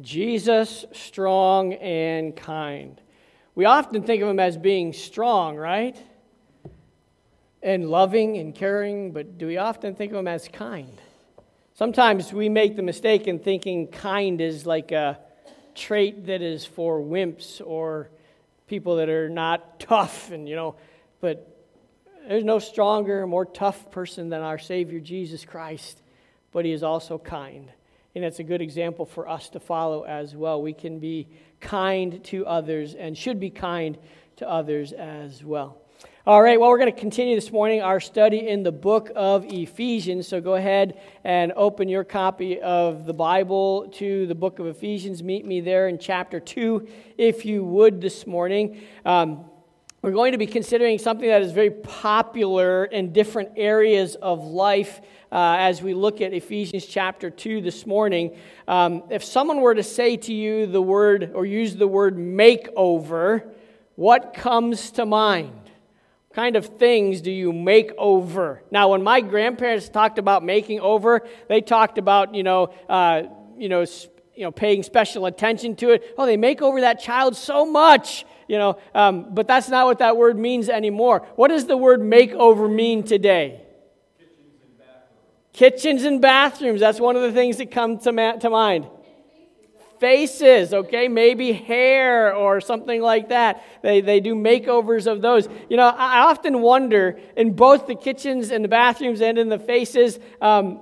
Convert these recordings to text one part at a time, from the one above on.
Jesus, strong and kind. We often think of him as being strong, right? And loving and caring, but do we often think of him as kind? Sometimes we make the mistake in thinking kind is like a trait that is for wimps or people that are not tough and you know, but there's no stronger, more tough person than our Savior Jesus Christ, but he is also kind. And it's a good example for us to follow as well. We can be kind to others and should be kind to others as well. All right, well, we're going to continue this morning our study in the book of Ephesians. So go ahead and open your copy of the Bible to the book of Ephesians. Meet me there in chapter 2, if you would, this morning. Um, we're going to be considering something that is very popular in different areas of life uh, as we look at Ephesians chapter 2 this morning. Um, if someone were to say to you the word or use the word makeover, what comes to mind? What kind of things do you make over? Now, when my grandparents talked about making over, they talked about, you know, uh, you know, you know, paying special attention to it. Oh, they make over that child so much, you know. Um, but that's not what that word means anymore. What does the word makeover mean today? Kitchens and bathrooms. That's one of the things that come to, ma- to mind. Faces, okay, maybe hair or something like that. They, they do makeovers of those. You know, I often wonder in both the kitchens and the bathrooms and in the faces, um,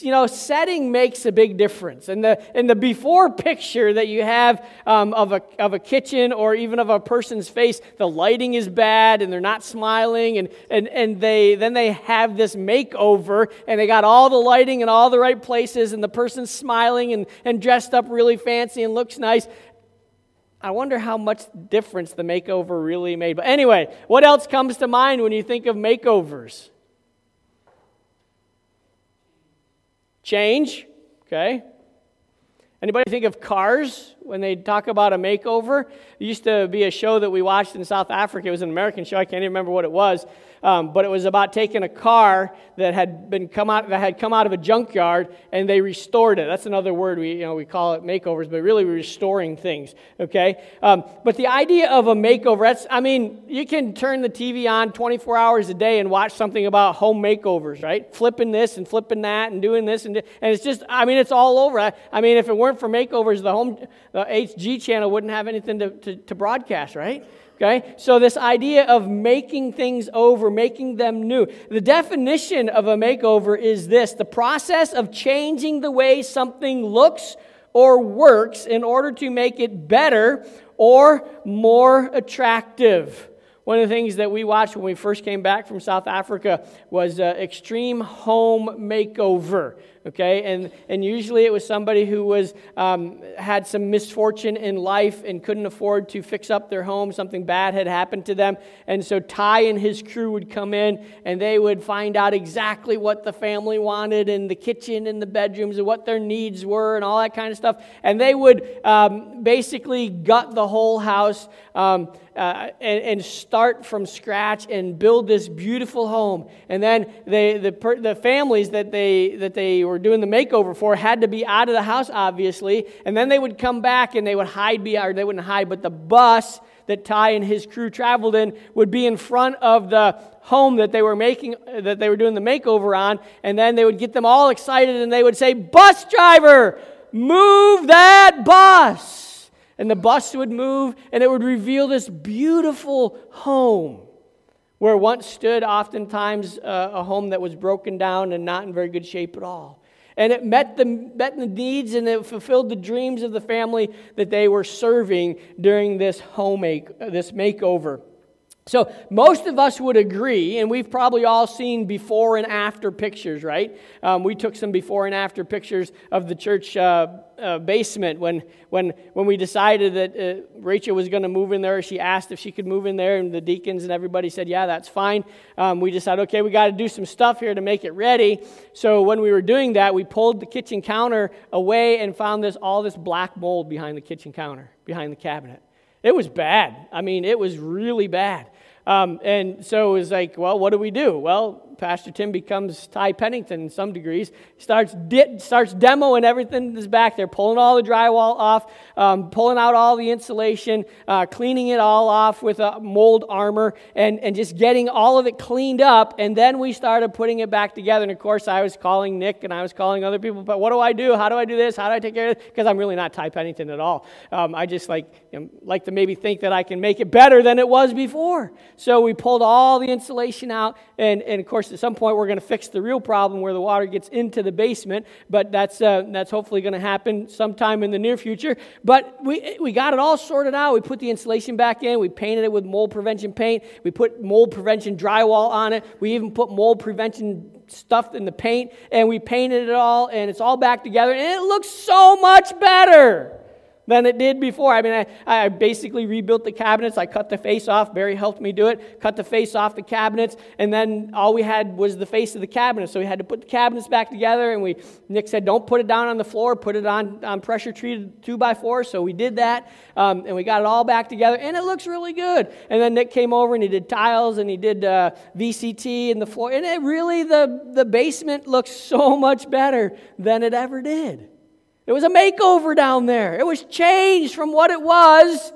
you know, setting makes a big difference. And the, and the before picture that you have um, of, a, of a kitchen or even of a person's face, the lighting is bad and they're not smiling. And, and, and they, then they have this makeover and they got all the lighting in all the right places and the person's smiling and, and dressed up really fancy and looks nice. I wonder how much difference the makeover really made. But anyway, what else comes to mind when you think of makeovers? Change, okay? Anybody think of cars when they talk about a makeover? It used to be a show that we watched in South Africa. It was an American show. I can't even remember what it was. Um, but it was about taking a car that had been come out that had come out of a junkyard and they restored it. That's another word we you know we call it makeovers, but really we're restoring things. Okay, um, but the idea of a makeover. That's I mean you can turn the TV on 24 hours a day and watch something about home makeovers, right? Flipping this and flipping that and doing this and and it's just I mean it's all over. I, I mean if it weren't for makeovers, the home HG channel wouldn't have anything to, to, to broadcast, right? Okay? So, this idea of making things over, making them new. The definition of a makeover is this the process of changing the way something looks or works in order to make it better or more attractive. One of the things that we watched when we first came back from South Africa was uh, Extreme Home Makeover okay? And and usually it was somebody who was um, had some misfortune in life and couldn't afford to fix up their home. Something bad had happened to them. And so ty and his crew would come in and they would find out exactly what the family wanted in the kitchen and the bedrooms and what their needs were and all that kind of stuff. And they would um, basically gut the whole house um, uh, and, and, start from scratch and build this beautiful home. And then they, the, the families that they, that they were doing the makeover for had to be out of the house, obviously. And then they would come back and they would hide, be, or they wouldn't hide, but the bus that Ty and his crew traveled in would be in front of the home that they were making, that they were doing the makeover on. And then they would get them all excited and they would say, Bus driver, move that bus and the bus would move, and it would reveal this beautiful home where once stood oftentimes uh, a home that was broken down and not in very good shape at all. And it met the, met the needs and it fulfilled the dreams of the family that they were serving during this home make, this makeover. So, most of us would agree, and we've probably all seen before and after pictures, right? Um, we took some before and after pictures of the church uh, uh, basement when, when, when we decided that uh, Rachel was going to move in there. She asked if she could move in there, and the deacons and everybody said, Yeah, that's fine. Um, we decided, okay, we got to do some stuff here to make it ready. So, when we were doing that, we pulled the kitchen counter away and found this all this black mold behind the kitchen counter, behind the cabinet. It was bad. I mean, it was really bad. Um, and so it was like, well, what do we do? Well, Pastor Tim becomes Ty Pennington in some degrees. Starts di- starts demoing everything that's back there, pulling all the drywall off, um, pulling out all the insulation, uh, cleaning it all off with a mold armor, and, and just getting all of it cleaned up. And then we started putting it back together. And of course, I was calling Nick and I was calling other people. But what do I do? How do I do this? How do I take care of this? Because I'm really not Ty Pennington at all. Um, I just like you know, like to maybe think that I can make it better than it was before. So we pulled all the insulation out, and, and of course course, at some point, we're going to fix the real problem where the water gets into the basement, but that's, uh, that's hopefully going to happen sometime in the near future. But we, we got it all sorted out. We put the insulation back in, we painted it with mold prevention paint, we put mold prevention drywall on it, we even put mold prevention stuff in the paint, and we painted it all, and it's all back together, and it looks so much better than it did before. I mean, I, I basically rebuilt the cabinets. I cut the face off. Barry helped me do it. Cut the face off the cabinets, and then all we had was the face of the cabinet. So we had to put the cabinets back together. And we, Nick said, "Don't put it down on the floor. Put it on, on pressure treated two by four. So we did that, um, and we got it all back together, and it looks really good. And then Nick came over and he did tiles and he did uh, VCT in the floor, and it really the the basement looks so much better than it ever did. It was a makeover down there. It was changed from what it was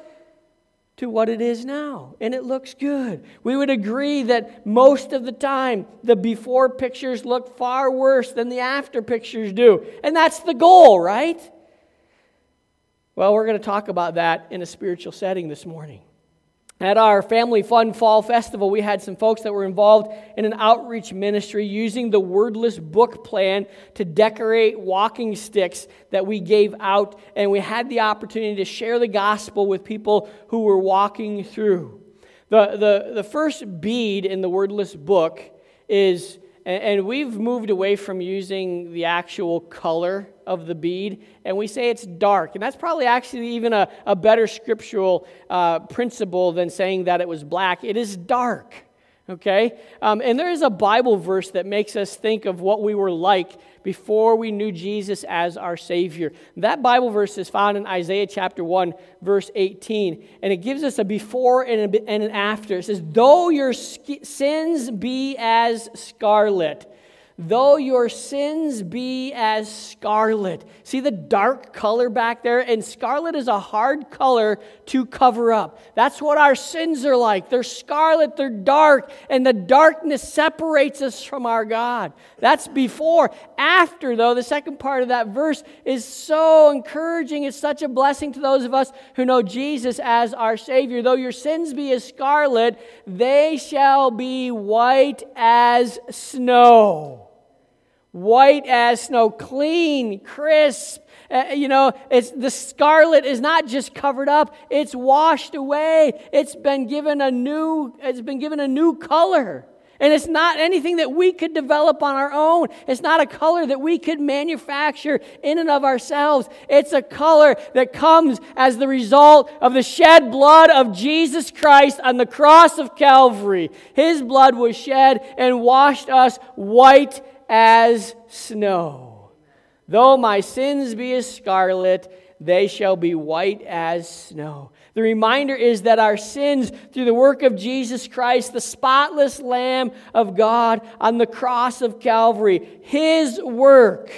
to what it is now. And it looks good. We would agree that most of the time, the before pictures look far worse than the after pictures do. And that's the goal, right? Well, we're going to talk about that in a spiritual setting this morning. At our Family Fun Fall Festival, we had some folks that were involved in an outreach ministry using the wordless book plan to decorate walking sticks that we gave out, and we had the opportunity to share the gospel with people who were walking through. The, the, the first bead in the wordless book is and, we've moved away from using the actual color of the bead, and we say it's dark. And that's probably actually even a, a better scriptural uh, principle than saying that it was black. It is dark. Okay? Um, and there is a Bible verse that makes us think of what we were like before we knew Jesus as our Savior. That Bible verse is found in Isaiah chapter 1, verse 18. And it gives us a before and, an after. It says, Though your sins be as scarlet, though your sins be as scarlet. See the dark color back there? And scarlet is a hard color to cover up. That's what our sins are like. They're scarlet, they're dark, and the darkness separates us from our God. That's before. After, though, the second part of that verse is so encouraging. It's such a blessing to those of us who know Jesus as our Savior. Though your sins be as scarlet, they shall be white as snow white as snow, clean, crisp. Uh, you know, it's the scarlet is not just covered up; it's washed away. It's been given a new. It's been given a new color. And it's not anything that we could develop on our own. It's not a color that we could manufacture in and of ourselves. It's a color that comes as the result of the shed blood of Jesus Christ on the cross of Calvary. His blood was shed and washed us white as snow. Though my sins be as scarlet, they shall be white as snow. The reminder is that our sins, through the work of Jesus Christ, the spotless Lamb of God on the cross of Calvary, His work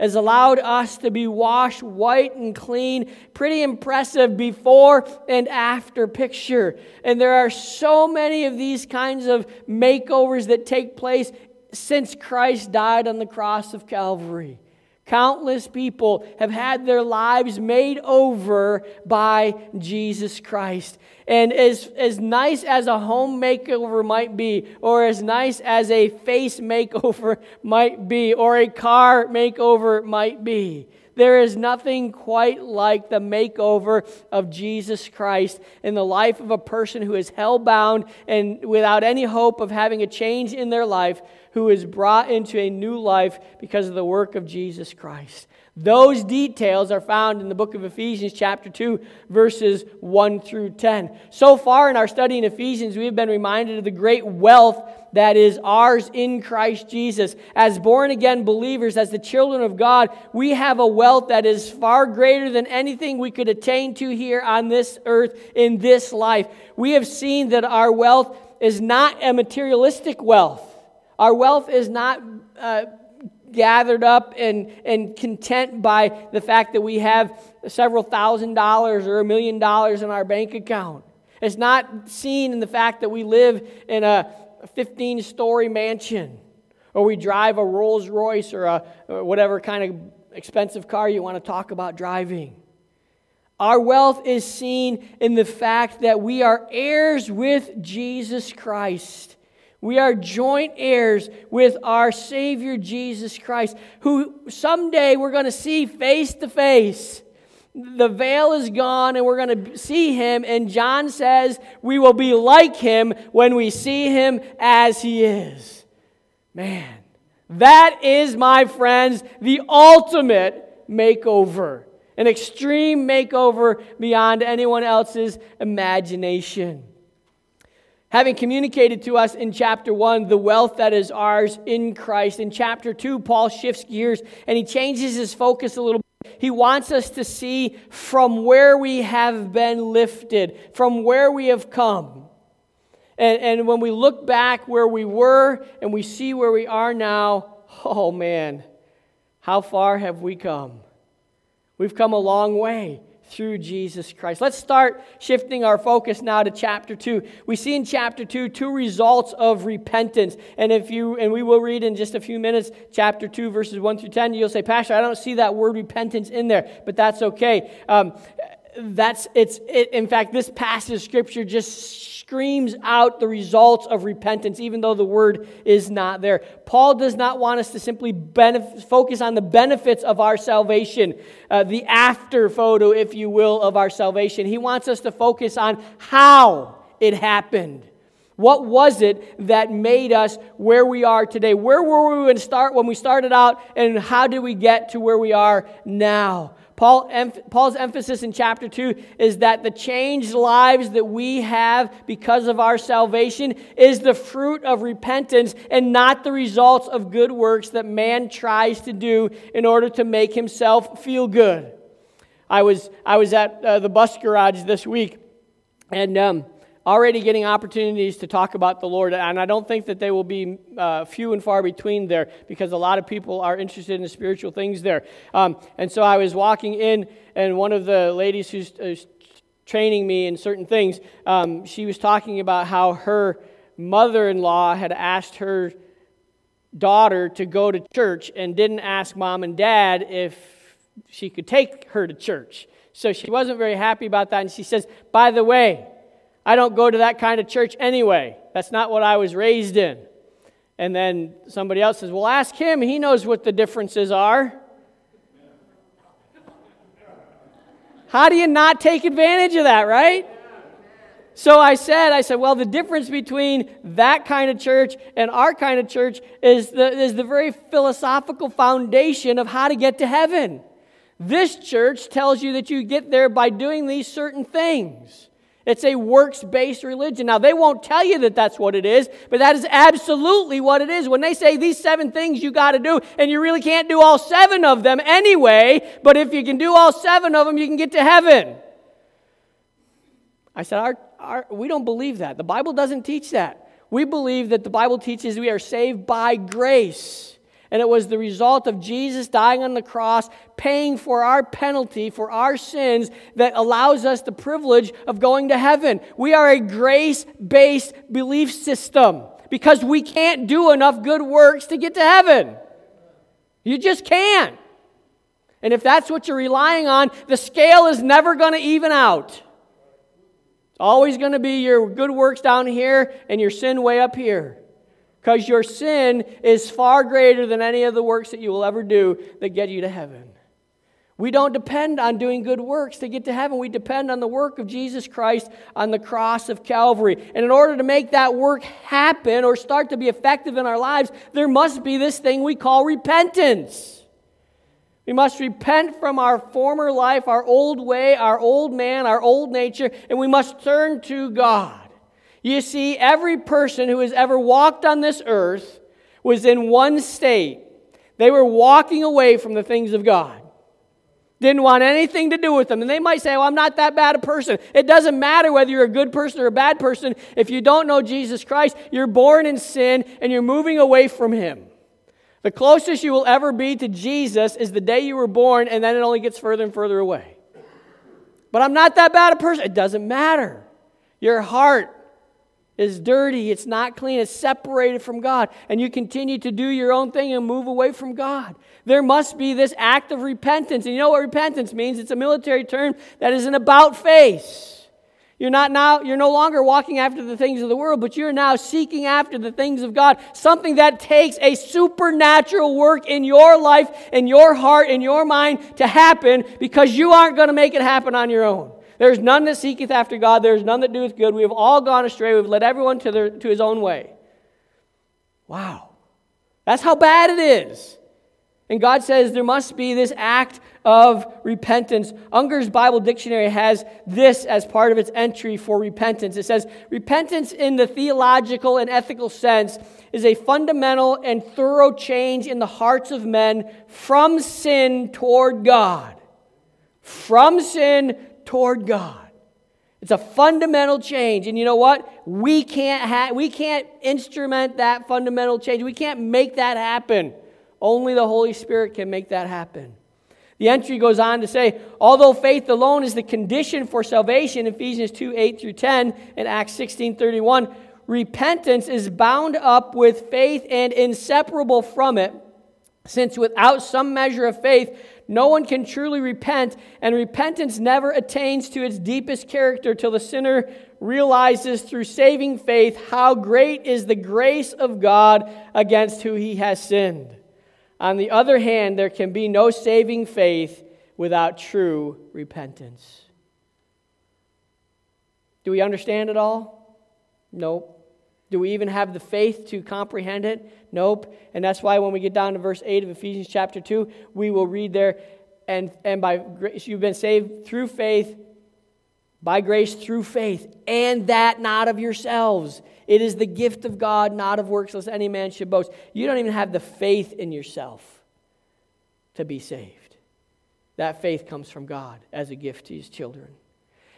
has allowed us to be washed white and clean. Pretty impressive before and after picture. And there are so many of these kinds of makeovers that take place since Christ died on the cross of Calvary. Countless people have had their lives made over by Jesus Christ. And as, as nice as a home makeover might be, or as nice as a face makeover might be, or a car makeover might be, there is nothing quite like the makeover of Jesus Christ in the life of a person who is hell bound and without any hope of having a change in their life, who is brought into a new life because of the work of Jesus Christ. Those details are found in the book of Ephesians, chapter 2, verses 1 through 10. So far in our study in Ephesians, we have been reminded of the great wealth that is ours in Christ Jesus. As born again believers, as the children of God, we have a wealth that is far greater than anything we could attain to here on this earth in this life. We have seen that our wealth is not a materialistic wealth. Our wealth is not. Uh, gathered up and, and content by the fact that we have several thousand dollars or a million dollars in our bank account. It's not seen in the fact that we live in a 15 story mansion or we drive a Rolls Royce or, a, or whatever kind of expensive car you want to talk about driving. Our wealth is seen in the fact that we are heirs with Jesus Christ. We are joint heirs with our Savior Jesus Christ, who someday we're going to see face to face. The veil is gone and we're going to see him. And John says we will be like him when we see him as he is. Man, that is, my friends, the ultimate makeover. An extreme makeover beyond anyone else's imagination having communicated to us in chapter 1 the wealth that is ours in Christ. In chapter 2, Paul shifts gears and he changes his focus a little bit. He wants us to see from where we have been lifted, from where we have come. And, and when we look back where we were and we see where we are now, oh man, how far have we come? We've come a long way through Jesus Christ. Let's start shifting our focus now to chapter 2. We see in chapter 2 two results of repentance. And if you and we will read in just a few minutes chapter 2 verses 1 through 10, you'll say, "Pastor, I don't see that word repentance in there." But that's okay. Um, that's it's it, in fact this passage of scripture just screams out the results of repentance even though the word is not there paul does not want us to simply focus on the benefits of our salvation uh, the after photo if you will of our salvation he wants us to focus on how it happened what was it that made us where we are today? Where were we when, start, when we started out, and how did we get to where we are now? Paul, Paul's emphasis in chapter 2 is that the changed lives that we have because of our salvation is the fruit of repentance and not the results of good works that man tries to do in order to make himself feel good. I was, I was at uh, the bus garage this week, and um, already getting opportunities to talk about the Lord, and I don't think that they will be uh, few and far between there because a lot of people are interested in spiritual things there. Um, and so I was walking in, and one of the ladies who's, who's training me in certain things, um, she was talking about how her mother in law had asked her daughter to go to church and didn't ask mom and dad if she could take her to church. So she wasn't very happy about that, and she says, By the way, I don't go to that kind of church anyway. That's not what I was raised in. And then somebody else says, Well, ask him. He knows what the differences are. How do you not take advantage of that, right? So I said, I said, well, the difference between that kind of church and our kind of church is the, is the very philosophical foundation of how to get to heaven. This church tells you that you get there by doing these certain things. It's a works based religion. Now, they won't tell you that that's what it is, but that is absolutely what it is. When they say these seven things you got to do, and you really can't do all seven of them anyway, but if you can do all seven of them, you can get to heaven. I said, our, our, We don't believe that. The Bible doesn't teach that. We believe that the Bible teaches we are saved by grace. And it was the result of Jesus dying on the cross, paying for our penalty, for our sins, that allows us the privilege of going to heaven. We are a grace based belief system because we can't do enough good works to get to heaven. You just can't. And if that's what you're relying on, the scale is never going to even out. It's always going to be your good works down here and your sin way up here because your sin is far greater than any of the works that you will ever do that get you to heaven. We don't depend on doing good works to get to heaven. We depend on the work of Jesus Christ on the cross of Calvary. And in order to make that work happen or start to be effective in our lives, there must be this thing we call repentance. We must repent from our former life, our old way, our old man, our old nature, and we must turn to God. You see, every person who has ever walked on this earth was in one state. They were walking away from the things of God. Didn't want anything to do with them. And they might say, Well, I'm not that bad a person. It doesn't matter whether you're a good person or a bad person. If you don't know Jesus Christ, you're born in sin and you're moving away from Him. The closest you will ever be to Jesus is the day you were born, and then it only gets further and further away. But I'm not that bad a person. It doesn't matter. Your heart is dirty, it's not clean, it's separated from God, and you continue to do your own thing and move away from God. There must be this act of repentance. And you know what repentance means? It's a military term that is an about face. You're not now, you're no longer walking after the things of the world, but you're now seeking after the things of God. Something that takes a supernatural work in your life, in your heart, in your mind to happen because you aren't going to make it happen on your own. There's none that seeketh after God, there's none that doeth good. We have all gone astray, we've led everyone to, their, to his own way. Wow. That's how bad it is. And God says there must be this act of repentance. Unger's Bible Dictionary has this as part of its entry for repentance. It says, Repentance in the theological and ethical sense is a fundamental and thorough change in the hearts of men from sin toward God. From sin toward God. It's a fundamental change. And you know what? We can't, ha- we can't instrument that fundamental change. We can't make that happen. Only the Holy Spirit can make that happen. The entry goes on to say, although faith alone is the condition for salvation, Ephesians 2 8 through 10 and Acts 16 31, repentance is bound up with faith and inseparable from it, since without some measure of faith, no one can truly repent, and repentance never attains to its deepest character till the sinner realizes through saving faith how great is the grace of God against who he has sinned. On the other hand, there can be no saving faith without true repentance. Do we understand it all? Nope. Do we even have the faith to comprehend it? Nope. And that's why when we get down to verse 8 of Ephesians chapter 2, we will read there, and, and by grace you've been saved through faith, by grace through faith, and that not of yourselves. It is the gift of God, not of works, lest any man should boast. You don't even have the faith in yourself to be saved. That faith comes from God as a gift to his children.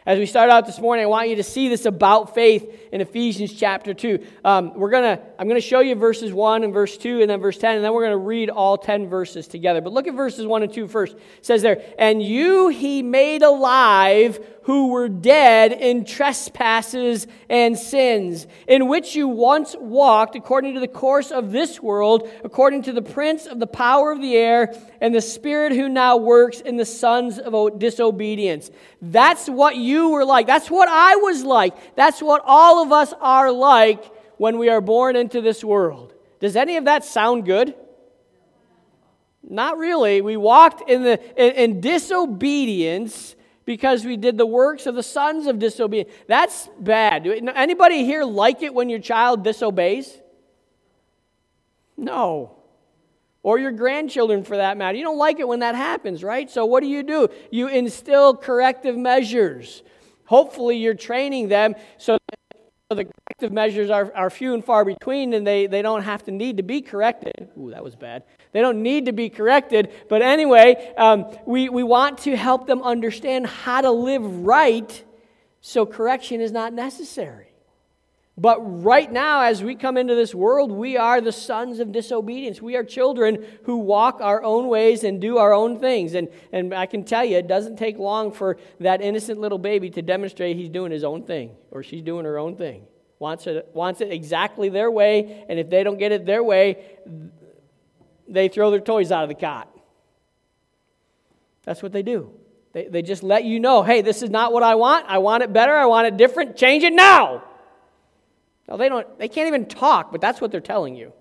As we start out this morning, I want you to see this about faith in Ephesians chapter 2. Um, we're gonna, I'm going to show you verses 1 and verse 2 and then verse 10, and then we're going to read all 10 verses together. But look at verses 1 and 2 first. It says there, And you he made alive who were dead in trespasses and sins, in which you once walked according to the course of this world, according to the prince of the power of the air, and the spirit who now works in the sons of disobedience. That's what you were like. That's what I was like. That's what all of us are like when we are born into this world. Does any of that sound good? Not really. We walked in, the, in, in disobedience because we did the works of the sons of disobedience. That's bad. Anybody here like it when your child disobeys? No. Or your grandchildren for that matter. You don't like it when that happens, right? So what do you do? You instill corrective measures. Hopefully, you're training them so the corrective measures are, are few and far between and they, they don't have to need to be corrected. Ooh, that was bad. They don't need to be corrected. But anyway, um, we, we want to help them understand how to live right so correction is not necessary. But right now, as we come into this world, we are the sons of disobedience. We are children who walk our own ways and do our own things. And, and I can tell you, it doesn't take long for that innocent little baby to demonstrate he's doing his own thing or she's doing her own thing. Wants it, wants it exactly their way, and if they don't get it their way, they throw their toys out of the cot. That's what they do. They, they just let you know hey, this is not what I want. I want it better. I want it different. Change it now. No, they, don't, they can't even talk, but that's what they're telling you.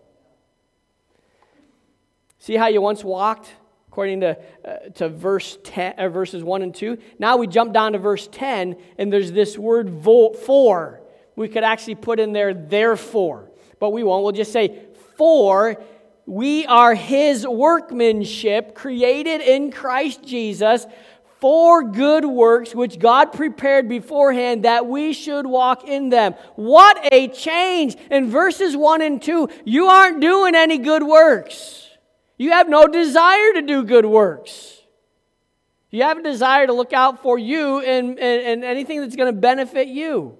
See how you once walked? According to, uh, to verse 10, uh, verses 1 and 2. Now we jump down to verse 10, and there's this word vo- for. We could actually put in there therefore, but we won't. We'll just say for we are his workmanship, created in Christ Jesus for good works which God prepared beforehand that we should walk in them. What a change! In verses 1 and 2, you aren't doing any good works. You have no desire to do good works. You have a desire to look out for you and, and, and anything that's going to benefit you.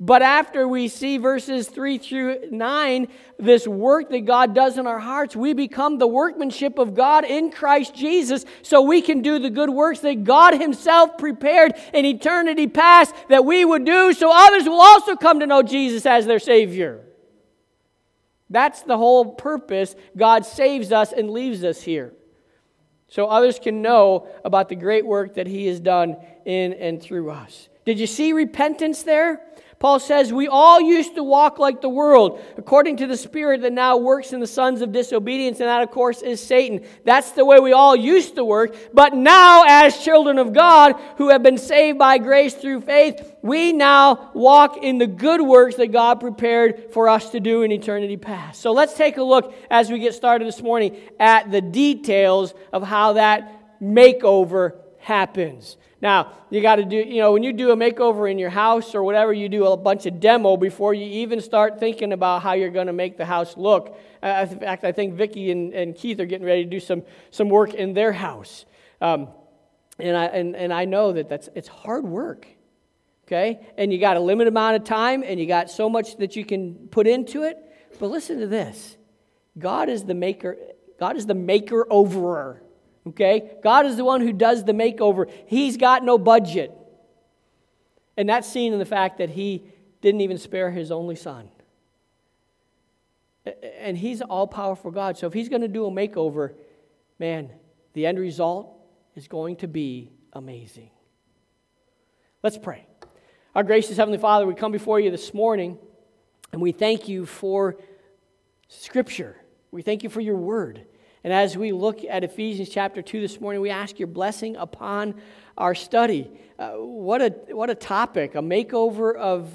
But after we see verses 3 through 9, this work that God does in our hearts, we become the workmanship of God in Christ Jesus so we can do the good works that God Himself prepared in eternity past that we would do so others will also come to know Jesus as their Savior. That's the whole purpose. God saves us and leaves us here so others can know about the great work that He has done in and through us. Did you see repentance there? Paul says, We all used to walk like the world, according to the Spirit that now works in the sons of disobedience, and that, of course, is Satan. That's the way we all used to work. But now, as children of God who have been saved by grace through faith, we now walk in the good works that God prepared for us to do in eternity past. So let's take a look as we get started this morning at the details of how that makeover happens. Now, you got to do, you know, when you do a makeover in your house or whatever, you do a bunch of demo before you even start thinking about how you're going to make the house look. Uh, in fact, I think Vicki and, and Keith are getting ready to do some, some work in their house. Um, and, I, and, and I know that that's, it's hard work, okay? And you got a limited amount of time and you got so much that you can put into it. But listen to this God is the maker, God is the maker overer. Okay? God is the one who does the makeover. He's got no budget. And that's seen in the fact that he didn't even spare his only son. And he's all powerful God. So if he's going to do a makeover, man, the end result is going to be amazing. Let's pray. Our gracious Heavenly Father, we come before you this morning and we thank you for Scripture. We thank you for your word. And as we look at Ephesians chapter 2 this morning, we ask your blessing upon our study. Uh, what, a, what a topic, a makeover of,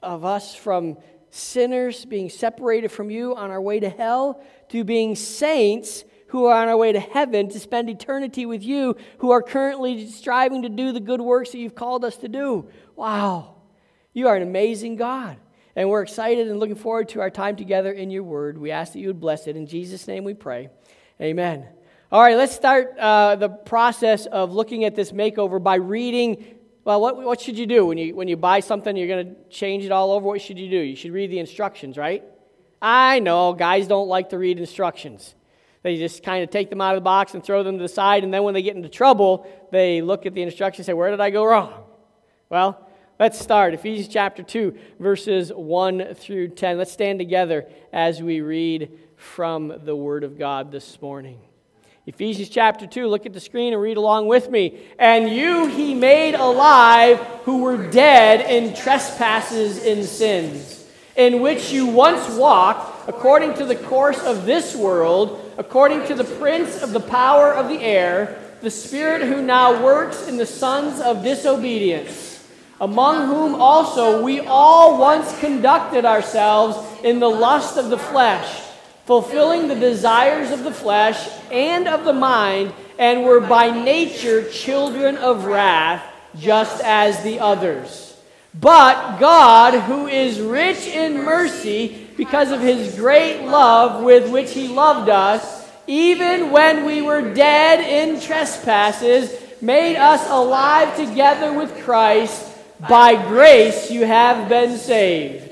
of us from sinners being separated from you on our way to hell to being saints who are on our way to heaven to spend eternity with you, who are currently striving to do the good works that you've called us to do. Wow, you are an amazing God. And we're excited and looking forward to our time together in your word. We ask that you would bless it. In Jesus' name we pray. Amen. All right, let's start uh, the process of looking at this makeover by reading. Well, what, what should you do when you, when you buy something, you're going to change it all over? What should you do? You should read the instructions, right? I know guys don't like to read instructions. They just kind of take them out of the box and throw them to the side, and then when they get into trouble, they look at the instructions and say, Where did I go wrong? Well, let's start. Ephesians chapter 2, verses 1 through 10. Let's stand together as we read from the Word of God this morning. Ephesians chapter 2, look at the screen and read along with me. And you he made alive who were dead in trespasses and sins, in which you once walked according to the course of this world, according to the prince of the power of the air, the spirit who now works in the sons of disobedience, among whom also we all once conducted ourselves in the lust of the flesh fulfilling the desires of the flesh and of the mind, and were by nature children of wrath, just as the others. But God, who is rich in mercy, because of his great love with which he loved us, even when we were dead in trespasses, made us alive together with Christ. By grace you have been saved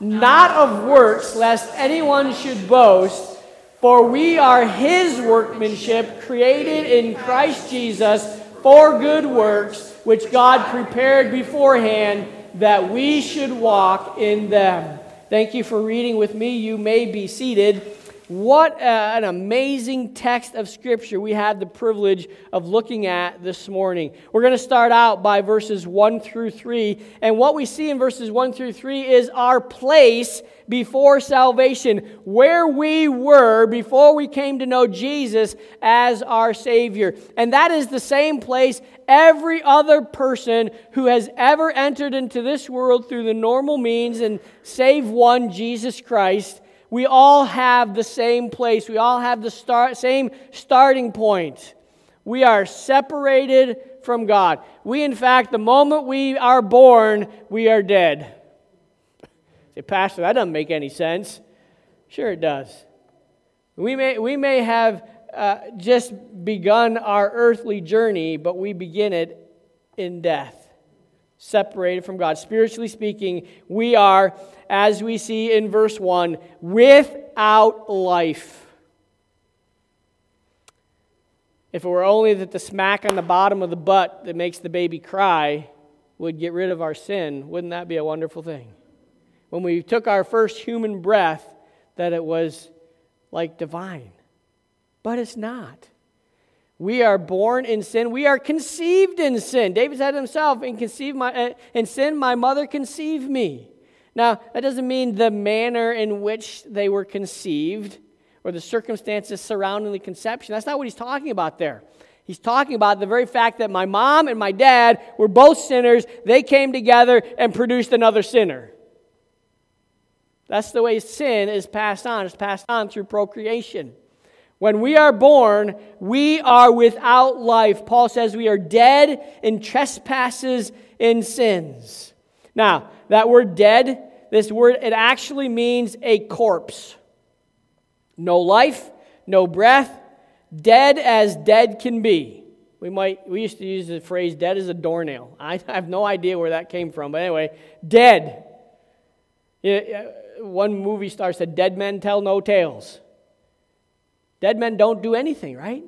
not of works, lest anyone should boast. For we are his workmanship, created in Christ Jesus for good works, which God prepared beforehand that we should walk in them. Thank you for reading with me. You may be seated. What a, an amazing text of Scripture we have the privilege of looking at this morning. We're going to start out by verses 1 through 3. And what we see in verses 1 through 3 is our place before salvation, where we were before we came to know Jesus as our Savior. And that is the same place every other person who has ever entered into this world through the normal means and save one, Jesus Christ we all have the same place. We all have the start, same starting point. We are separated from God. We, in fact, the moment we are born, we are dead. Say, Pastor, that doesn't make any sense. Sure, it does. We may, we may have uh, just begun our earthly journey, but we begin it in death, separated from God. Spiritually speaking, we are as we see in verse 1, without life. If it were only that the smack on the bottom of the butt that makes the baby cry would get rid of our sin, wouldn't that be a wonderful thing? When we took our first human breath, that it was like divine. But it's not. We are born in sin. We are conceived in sin. David said himself, "In conceive my uh, in sin, my mother conceived me." Now, that doesn't mean the manner in which they were conceived or the circumstances surrounding the conception. That's not what he's talking about there. He's talking about the very fact that my mom and my dad were both sinners. They came together and produced another sinner. That's the way sin is passed on. It's passed on through procreation. When we are born, we are without life. Paul says we are dead in trespasses and sins. Now, that word dead, this word, it actually means a corpse. No life, no breath, dead as dead can be. We might we used to use the phrase dead as a doornail. I have no idea where that came from, but anyway, dead. One movie star said, Dead men tell no tales. Dead men don't do anything, right?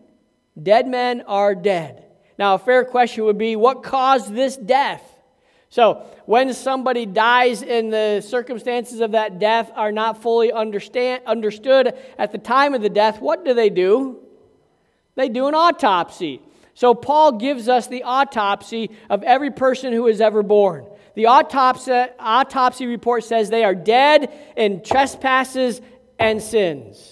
Dead men are dead. Now, a fair question would be what caused this death? So, when somebody dies and the circumstances of that death are not fully understand, understood at the time of the death, what do they do? They do an autopsy. So, Paul gives us the autopsy of every person who is ever born. The autopsy, autopsy report says they are dead in trespasses and sins.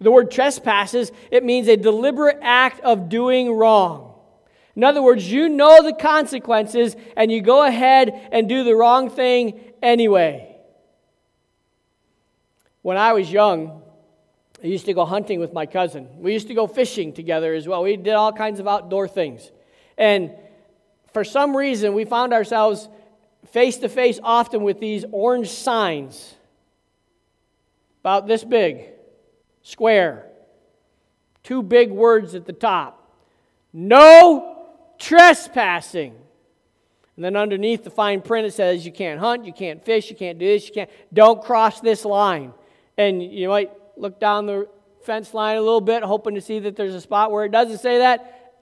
The word trespasses, it means a deliberate act of doing wrong. In other words, you know the consequences and you go ahead and do the wrong thing anyway. When I was young, I used to go hunting with my cousin. We used to go fishing together as well. We did all kinds of outdoor things. And for some reason, we found ourselves face to face often with these orange signs about this big, square, two big words at the top. No trespassing. And then underneath the fine print, it says you can't hunt, you can't fish, you can't do this, you can't, don't cross this line. And you might look down the fence line a little bit, hoping to see that there's a spot where it doesn't say that.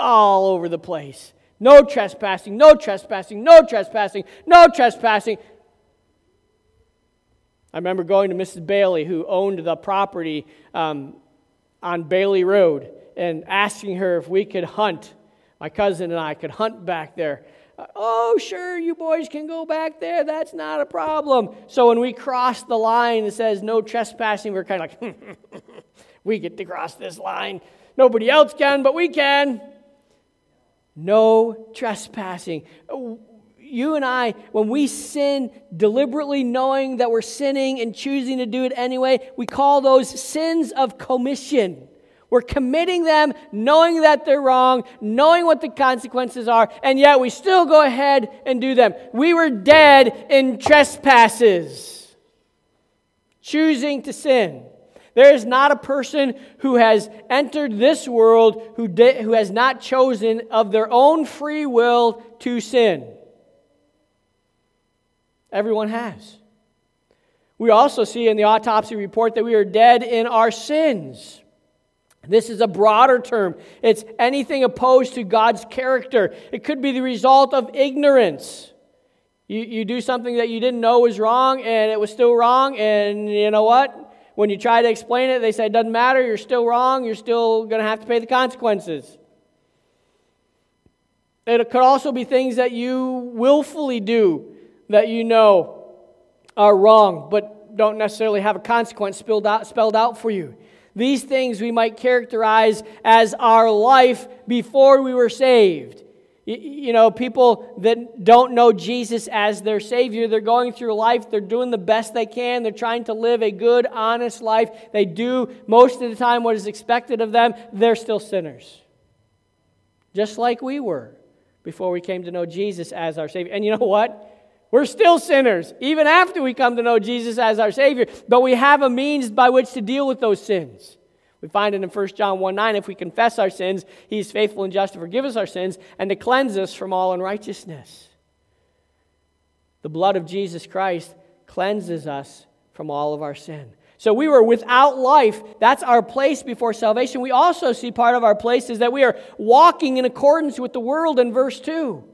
All over the place. No trespassing, no trespassing, no trespassing, no trespassing. I remember going to Mrs. Bailey, who owned the property um, on Bailey Road, and asking her if we could hunt my cousin and I could hunt back there. Uh, oh, sure, you boys can go back there. That's not a problem. So when we crossed the line that says no trespassing, we're kind of like, we get to cross this line. Nobody else can, but we can. No trespassing. You and I, when we sin deliberately knowing that we're sinning and choosing to do it anyway, we call those sins of commission. We're committing them knowing that they're wrong, knowing what the consequences are, and yet we still go ahead and do them. We were dead in trespasses, choosing to sin. There is not a person who has entered this world who, di- who has not chosen of their own free will to sin. Everyone has. We also see in the autopsy report that we are dead in our sins. This is a broader term. It's anything opposed to God's character. It could be the result of ignorance. You, you do something that you didn't know was wrong, and it was still wrong, and you know what? When you try to explain it, they say it doesn't matter, you're still wrong, you're still going to have to pay the consequences. It could also be things that you willfully do that you know are wrong, but don't necessarily have a consequence spelled out, spelled out for you. These things we might characterize as our life before we were saved. You know, people that don't know Jesus as their Savior, they're going through life, they're doing the best they can, they're trying to live a good, honest life. They do most of the time what is expected of them, they're still sinners. Just like we were before we came to know Jesus as our Savior. And you know what? We're still sinners, even after we come to know Jesus as our Savior, but we have a means by which to deal with those sins. We find it in 1 John 1 9. If we confess our sins, He is faithful and just to forgive us our sins and to cleanse us from all unrighteousness. The blood of Jesus Christ cleanses us from all of our sin. So we were without life. That's our place before salvation. We also see part of our place is that we are walking in accordance with the world in verse 2.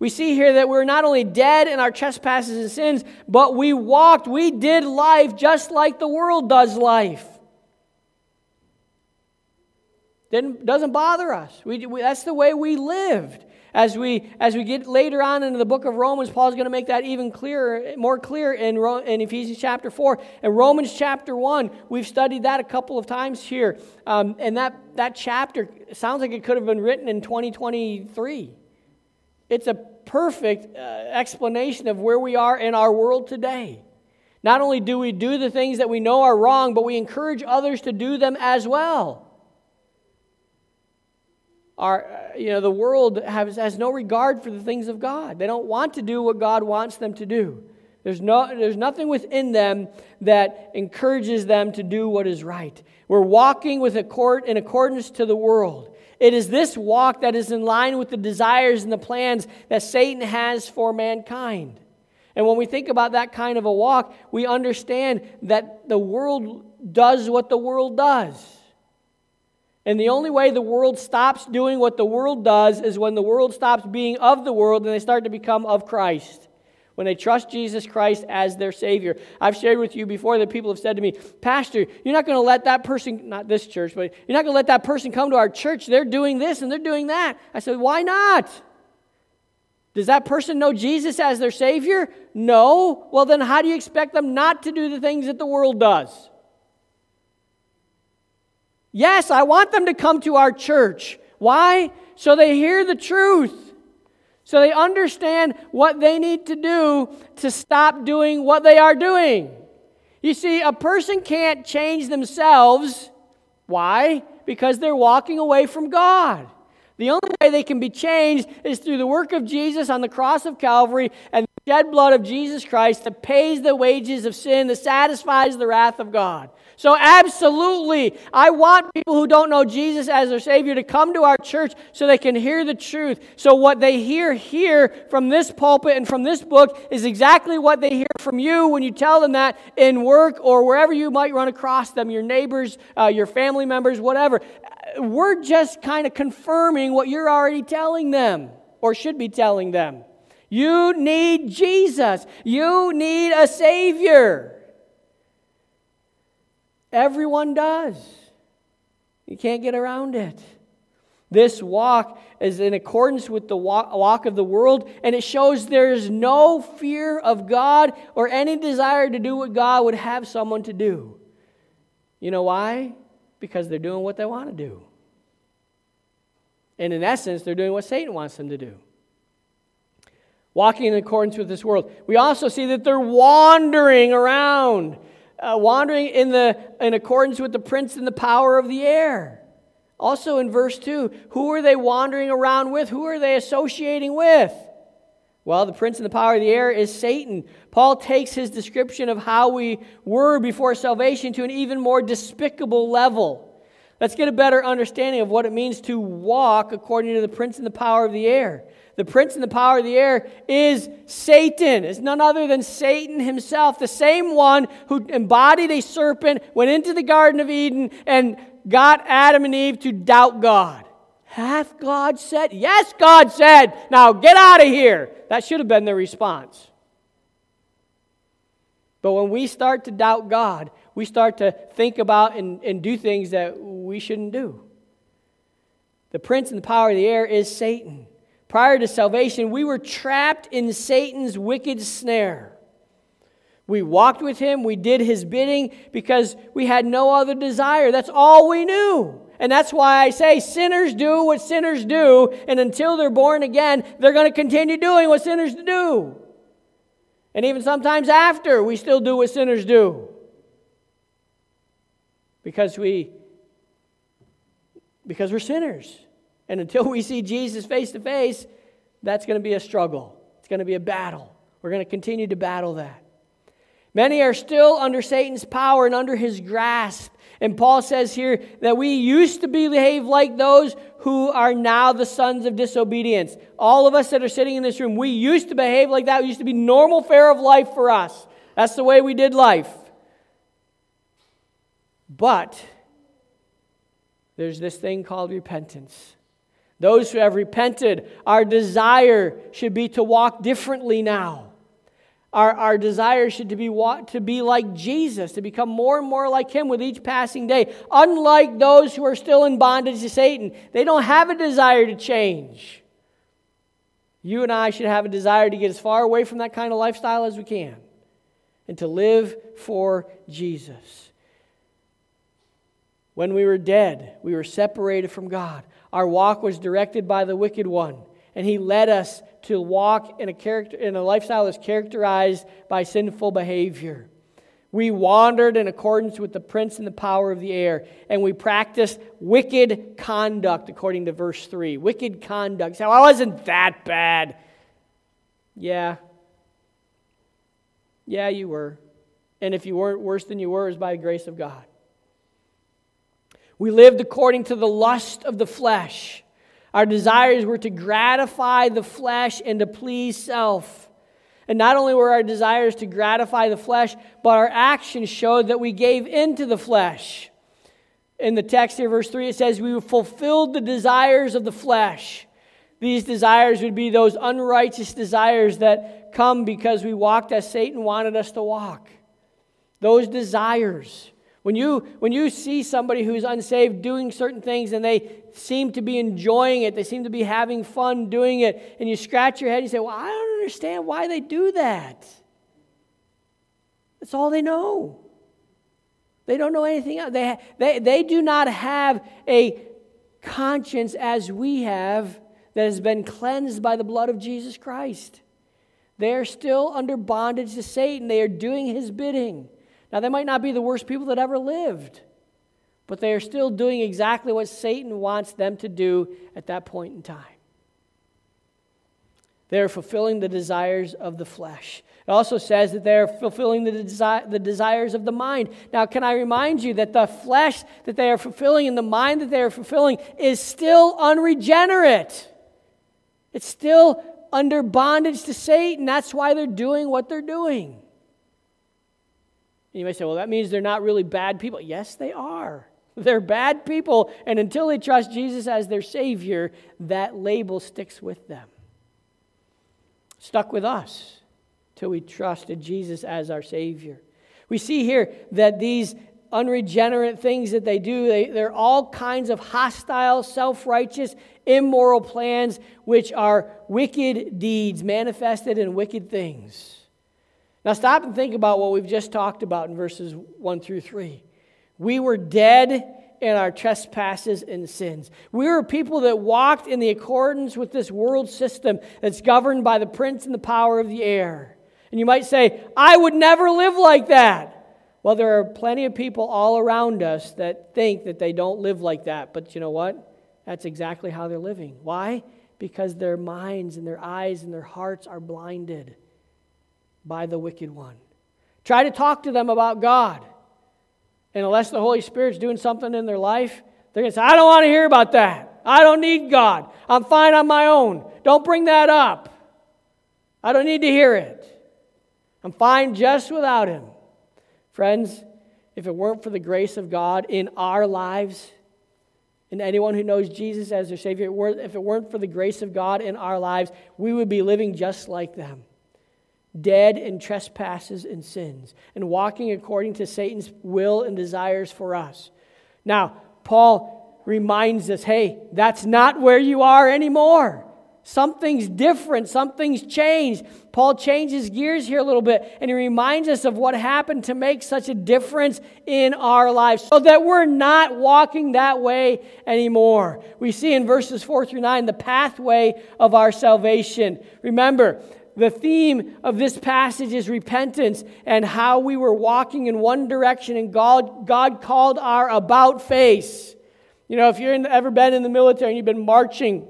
We see here that we're not only dead in our trespasses and sins, but we walked, we did life just like the world does life. Didn't, doesn't bother us. We, we, that's the way we lived. As we, as we get later on into the book of Romans, Paul's going to make that even clearer, more clear in, in Ephesians chapter 4. In Romans chapter 1, we've studied that a couple of times here. Um, and that, that chapter sounds like it could have been written in 2023. It's a perfect uh, explanation of where we are in our world today. Not only do we do the things that we know are wrong, but we encourage others to do them as well. Our, you know, the world has, has no regard for the things of God. They don't want to do what God wants them to do. There's, no, there's nothing within them that encourages them to do what is right. We're walking with accord, in accordance to the world. It is this walk that is in line with the desires and the plans that Satan has for mankind. And when we think about that kind of a walk, we understand that the world does what the world does. And the only way the world stops doing what the world does is when the world stops being of the world and they start to become of Christ. When they trust Jesus Christ as their Savior. I've shared with you before that people have said to me, Pastor, you're not going to let that person, not this church, but you're not going to let that person come to our church. They're doing this and they're doing that. I said, Why not? Does that person know Jesus as their Savior? No. Well, then how do you expect them not to do the things that the world does? Yes, I want them to come to our church. Why? So they hear the truth. So they understand what they need to do to stop doing what they are doing. You see, a person can't change themselves. Why? Because they're walking away from God. The only way they can be changed is through the work of Jesus on the cross of Calvary and shed blood of Jesus Christ that pays the wages of sin, that satisfies the wrath of God. So, absolutely, I want people who don't know Jesus as their Savior to come to our church so they can hear the truth. So, what they hear here from this pulpit and from this book is exactly what they hear from you when you tell them that in work or wherever you might run across them, your neighbors, uh, your family members, whatever. We're just kind of confirming what you're already telling them or should be telling them. You need Jesus, you need a Savior. Everyone does. You can't get around it. This walk is in accordance with the walk of the world, and it shows there's no fear of God or any desire to do what God would have someone to do. You know why? Because they're doing what they want to do. And in essence, they're doing what Satan wants them to do. Walking in accordance with this world. We also see that they're wandering around uh, wandering in, the, in accordance with the prince and the power of the air. Also in verse 2, who are they wandering around with? Who are they associating with? Well, the prince and the power of the air is Satan. Paul takes his description of how we were before salvation to an even more despicable level. Let's get a better understanding of what it means to walk according to the prince and the power of the air. The prince and the power of the air is Satan. It's none other than Satan himself, the same one who embodied a serpent, went into the Garden of Eden, and got Adam and Eve to doubt God. Hath God said? Yes, God said. Now get out of here. That should have been the response. But when we start to doubt God, we start to think about and, and do things that we shouldn't do. The prince and the power of the air is Satan. Prior to salvation, we were trapped in Satan's wicked snare. We walked with him, we did his bidding because we had no other desire. That's all we knew. And that's why I say sinners do what sinners do, and until they're born again, they're going to continue doing what sinners do. And even sometimes after, we still do what sinners do. Because we because we're sinners. And until we see Jesus face to face, that's going to be a struggle. It's going to be a battle. We're going to continue to battle that. Many are still under Satan's power and under his grasp. And Paul says here that we used to behave like those who are now the sons of disobedience. All of us that are sitting in this room, we used to behave like that. It used to be normal fare of life for us. That's the way we did life. But there's this thing called repentance. Those who have repented, our desire should be to walk differently now. Our, our desire should to be, to be like Jesus, to become more and more like Him with each passing day. Unlike those who are still in bondage to Satan, they don't have a desire to change. You and I should have a desire to get as far away from that kind of lifestyle as we can and to live for Jesus. When we were dead, we were separated from God. Our walk was directed by the wicked one and he led us to walk in a character in a lifestyle that's characterized by sinful behavior. We wandered in accordance with the prince and the power of the air, and we practiced wicked conduct, according to verse 3. Wicked conduct. So I wasn't that bad. Yeah. Yeah, you were. And if you weren't worse than you were, was by the grace of God. We lived according to the lust of the flesh our desires were to gratify the flesh and to please self. And not only were our desires to gratify the flesh, but our actions showed that we gave into the flesh. In the text here, verse 3, it says, We fulfilled the desires of the flesh. These desires would be those unrighteous desires that come because we walked as Satan wanted us to walk. Those desires. When you, when you see somebody who's unsaved doing certain things and they seem to be enjoying it, they seem to be having fun doing it, and you scratch your head and you say, Well, I don't understand why they do that. That's all they know. They don't know anything else. They, they, they do not have a conscience as we have that has been cleansed by the blood of Jesus Christ. They are still under bondage to Satan, they are doing his bidding. Now, they might not be the worst people that ever lived, but they are still doing exactly what Satan wants them to do at that point in time. They are fulfilling the desires of the flesh. It also says that they're fulfilling the, desi- the desires of the mind. Now, can I remind you that the flesh that they are fulfilling and the mind that they are fulfilling is still unregenerate? It's still under bondage to Satan. That's why they're doing what they're doing. And you may say, well, that means they're not really bad people. Yes, they are. They're bad people, and until they trust Jesus as their Savior, that label sticks with them. Stuck with us till we trusted Jesus as our Savior. We see here that these unregenerate things that they do, they, they're all kinds of hostile, self righteous, immoral plans, which are wicked deeds manifested in wicked things. Now, stop and think about what we've just talked about in verses 1 through 3. We were dead in our trespasses and sins. We were people that walked in the accordance with this world system that's governed by the prince and the power of the air. And you might say, I would never live like that. Well, there are plenty of people all around us that think that they don't live like that. But you know what? That's exactly how they're living. Why? Because their minds and their eyes and their hearts are blinded by the wicked one. Try to talk to them about God. And unless the Holy Spirit's doing something in their life, they're going to say, I don't want to hear about that. I don't need God. I'm fine on my own. Don't bring that up. I don't need to hear it. I'm fine just without Him. Friends, if it weren't for the grace of God in our lives, and anyone who knows Jesus as their Savior, if it weren't for the grace of God in our lives, we would be living just like them. Dead in trespasses and sins, and walking according to Satan's will and desires for us. Now, Paul reminds us hey, that's not where you are anymore. Something's different, something's changed. Paul changes gears here a little bit and he reminds us of what happened to make such a difference in our lives so that we're not walking that way anymore. We see in verses 4 through 9 the pathway of our salvation. Remember, the theme of this passage is repentance and how we were walking in one direction and God, God called our about face. You know, if you've ever been in the military and you've been marching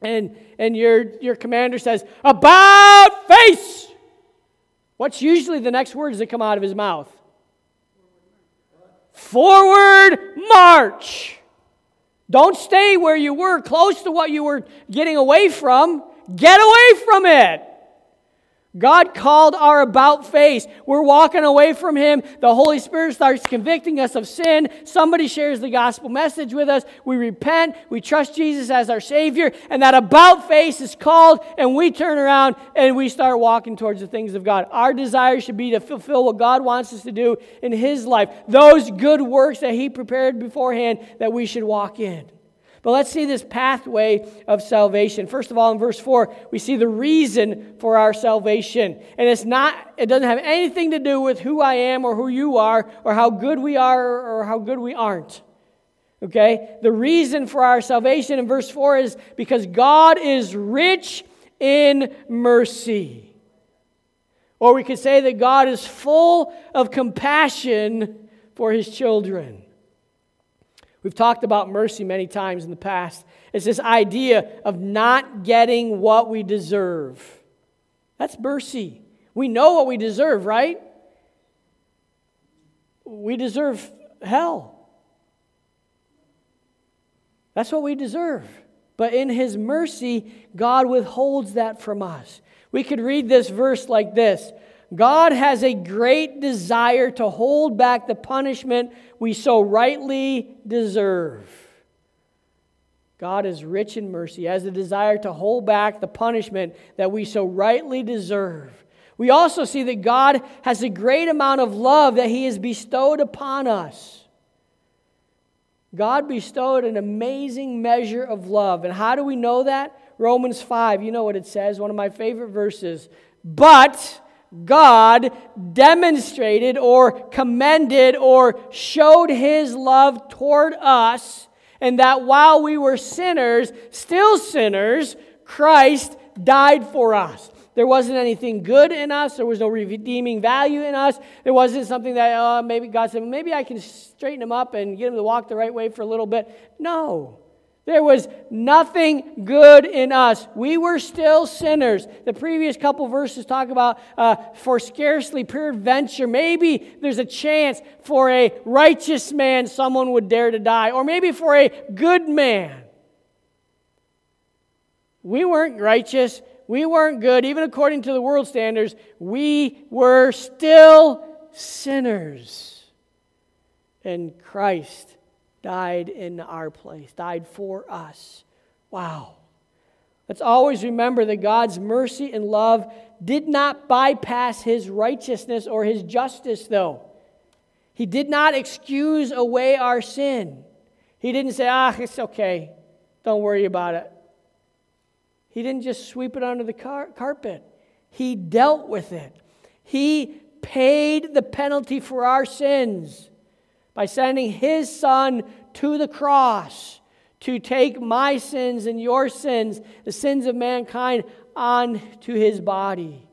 and, and your, your commander says, About face! What's usually the next words that come out of his mouth? Forward march. Don't stay where you were, close to what you were getting away from. Get away from it. God called our about face. We're walking away from Him. The Holy Spirit starts convicting us of sin. Somebody shares the gospel message with us. We repent. We trust Jesus as our Savior. And that about face is called, and we turn around and we start walking towards the things of God. Our desire should be to fulfill what God wants us to do in His life. Those good works that He prepared beforehand that we should walk in. But let's see this pathway of salvation. First of all, in verse 4, we see the reason for our salvation. And it's not, it doesn't have anything to do with who I am or who you are or how good we are or how good we aren't. Okay? The reason for our salvation in verse 4 is because God is rich in mercy. Or we could say that God is full of compassion for his children. We've talked about mercy many times in the past. It's this idea of not getting what we deserve. That's mercy. We know what we deserve, right? We deserve hell. That's what we deserve. But in His mercy, God withholds that from us. We could read this verse like this God has a great desire to hold back the punishment we so rightly deserve. God is rich in mercy, has a desire to hold back the punishment that we so rightly deserve. We also see that God has a great amount of love that He has bestowed upon us. God bestowed an amazing measure of love. And how do we know that? Romans 5, you know what it says, one of my favorite verses. But God demonstrated or commended or showed his love toward us, and that while we were sinners, still sinners, Christ died for us. There wasn't anything good in us. There was no redeeming value in us. There wasn't something that uh, maybe God said, maybe I can straighten him up and get him to walk the right way for a little bit. No. There was nothing good in us. We were still sinners. The previous couple verses talk about uh, for scarcely peradventure, maybe there's a chance for a righteous man someone would dare to die, or maybe for a good man. We weren't righteous. We weren't good. Even according to the world standards, we were still sinners. And Christ died in our place, died for us. Wow. Let's always remember that God's mercy and love did not bypass his righteousness or his justice, though. He did not excuse away our sin. He didn't say, ah, it's okay. Don't worry about it. He didn't just sweep it under the car- carpet. He dealt with it. He paid the penalty for our sins by sending his son to the cross to take my sins and your sins, the sins of mankind, on to his body.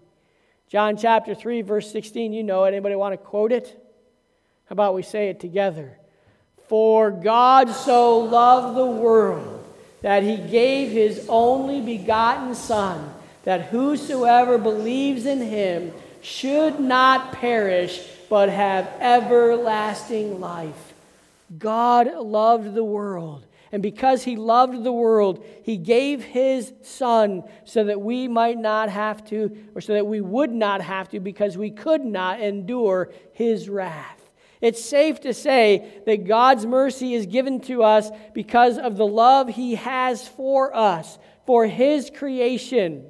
John chapter 3, verse 16, you know it. Anybody want to quote it? How about we say it together? For God so loved the world that he gave his only begotten Son, that whosoever believes in him should not perish, but have everlasting life. God loved the world. And because he loved the world, he gave his son so that we might not have to, or so that we would not have to, because we could not endure his wrath. It's safe to say that God's mercy is given to us because of the love he has for us, for his creation.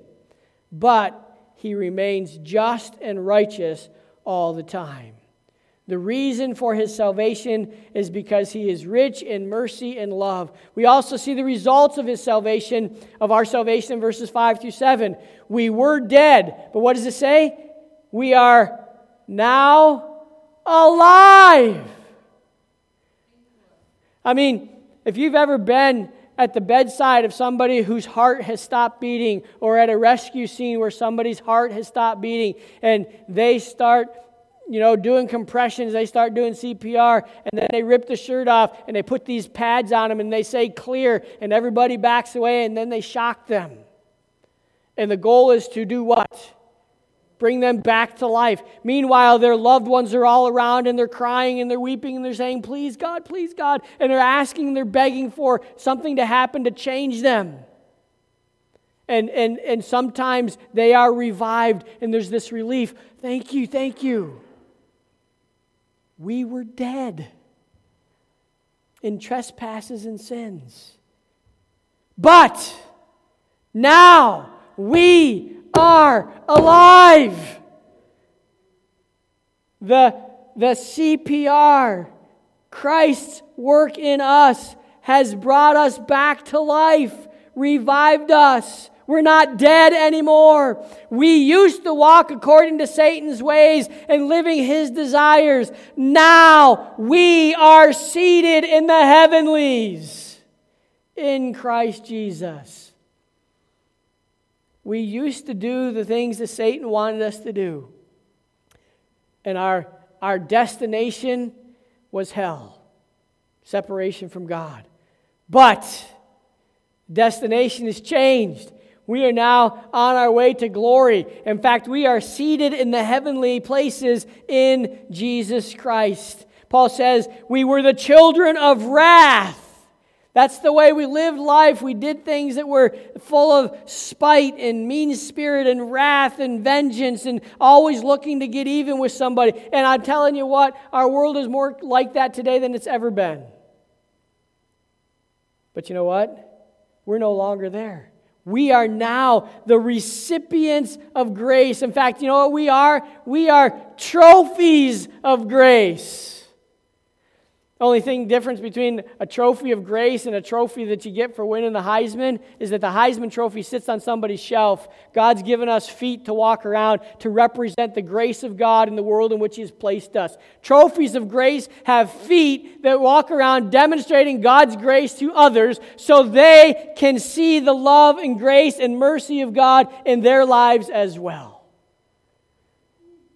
But he remains just and righteous all the time. The reason for his salvation is because he is rich in mercy and love. We also see the results of his salvation, of our salvation in verses 5 through 7. We were dead, but what does it say? We are now alive. I mean, if you've ever been at the bedside of somebody whose heart has stopped beating, or at a rescue scene where somebody's heart has stopped beating, and they start, you know, doing compressions, they start doing CPR, and then they rip the shirt off and they put these pads on them and they say clear, and everybody backs away, and then they shock them. And the goal is to do what? Bring them back to life. Meanwhile, their loved ones are all around and they're crying and they're weeping and they're saying, Please, God, please, God. And they're asking they're begging for something to happen to change them. And, and, and sometimes they are revived and there's this relief. Thank you, thank you. We were dead in trespasses and sins. But now we are alive. The, the CPR, Christ's work in us, has brought us back to life, revived us. We're not dead anymore. We used to walk according to Satan's ways and living his desires. Now we are seated in the heavenlies in Christ Jesus. We used to do the things that Satan wanted us to do. And our, our destination was hell, separation from God. But destination has changed. We are now on our way to glory. In fact, we are seated in the heavenly places in Jesus Christ. Paul says, We were the children of wrath that's the way we lived life. We did things that were full of spite and mean spirit and wrath and vengeance and always looking to get even with somebody. And I'm telling you what, our world is more like that today than it's ever been. But you know what? We're no longer there. We are now the recipients of grace. In fact, you know what we are? We are trophies of grace. Only thing difference between a trophy of grace and a trophy that you get for winning the Heisman is that the Heisman trophy sits on somebody's shelf. God's given us feet to walk around to represent the grace of God in the world in which He has placed us. Trophies of grace have feet that walk around demonstrating God's grace to others so they can see the love and grace and mercy of God in their lives as well.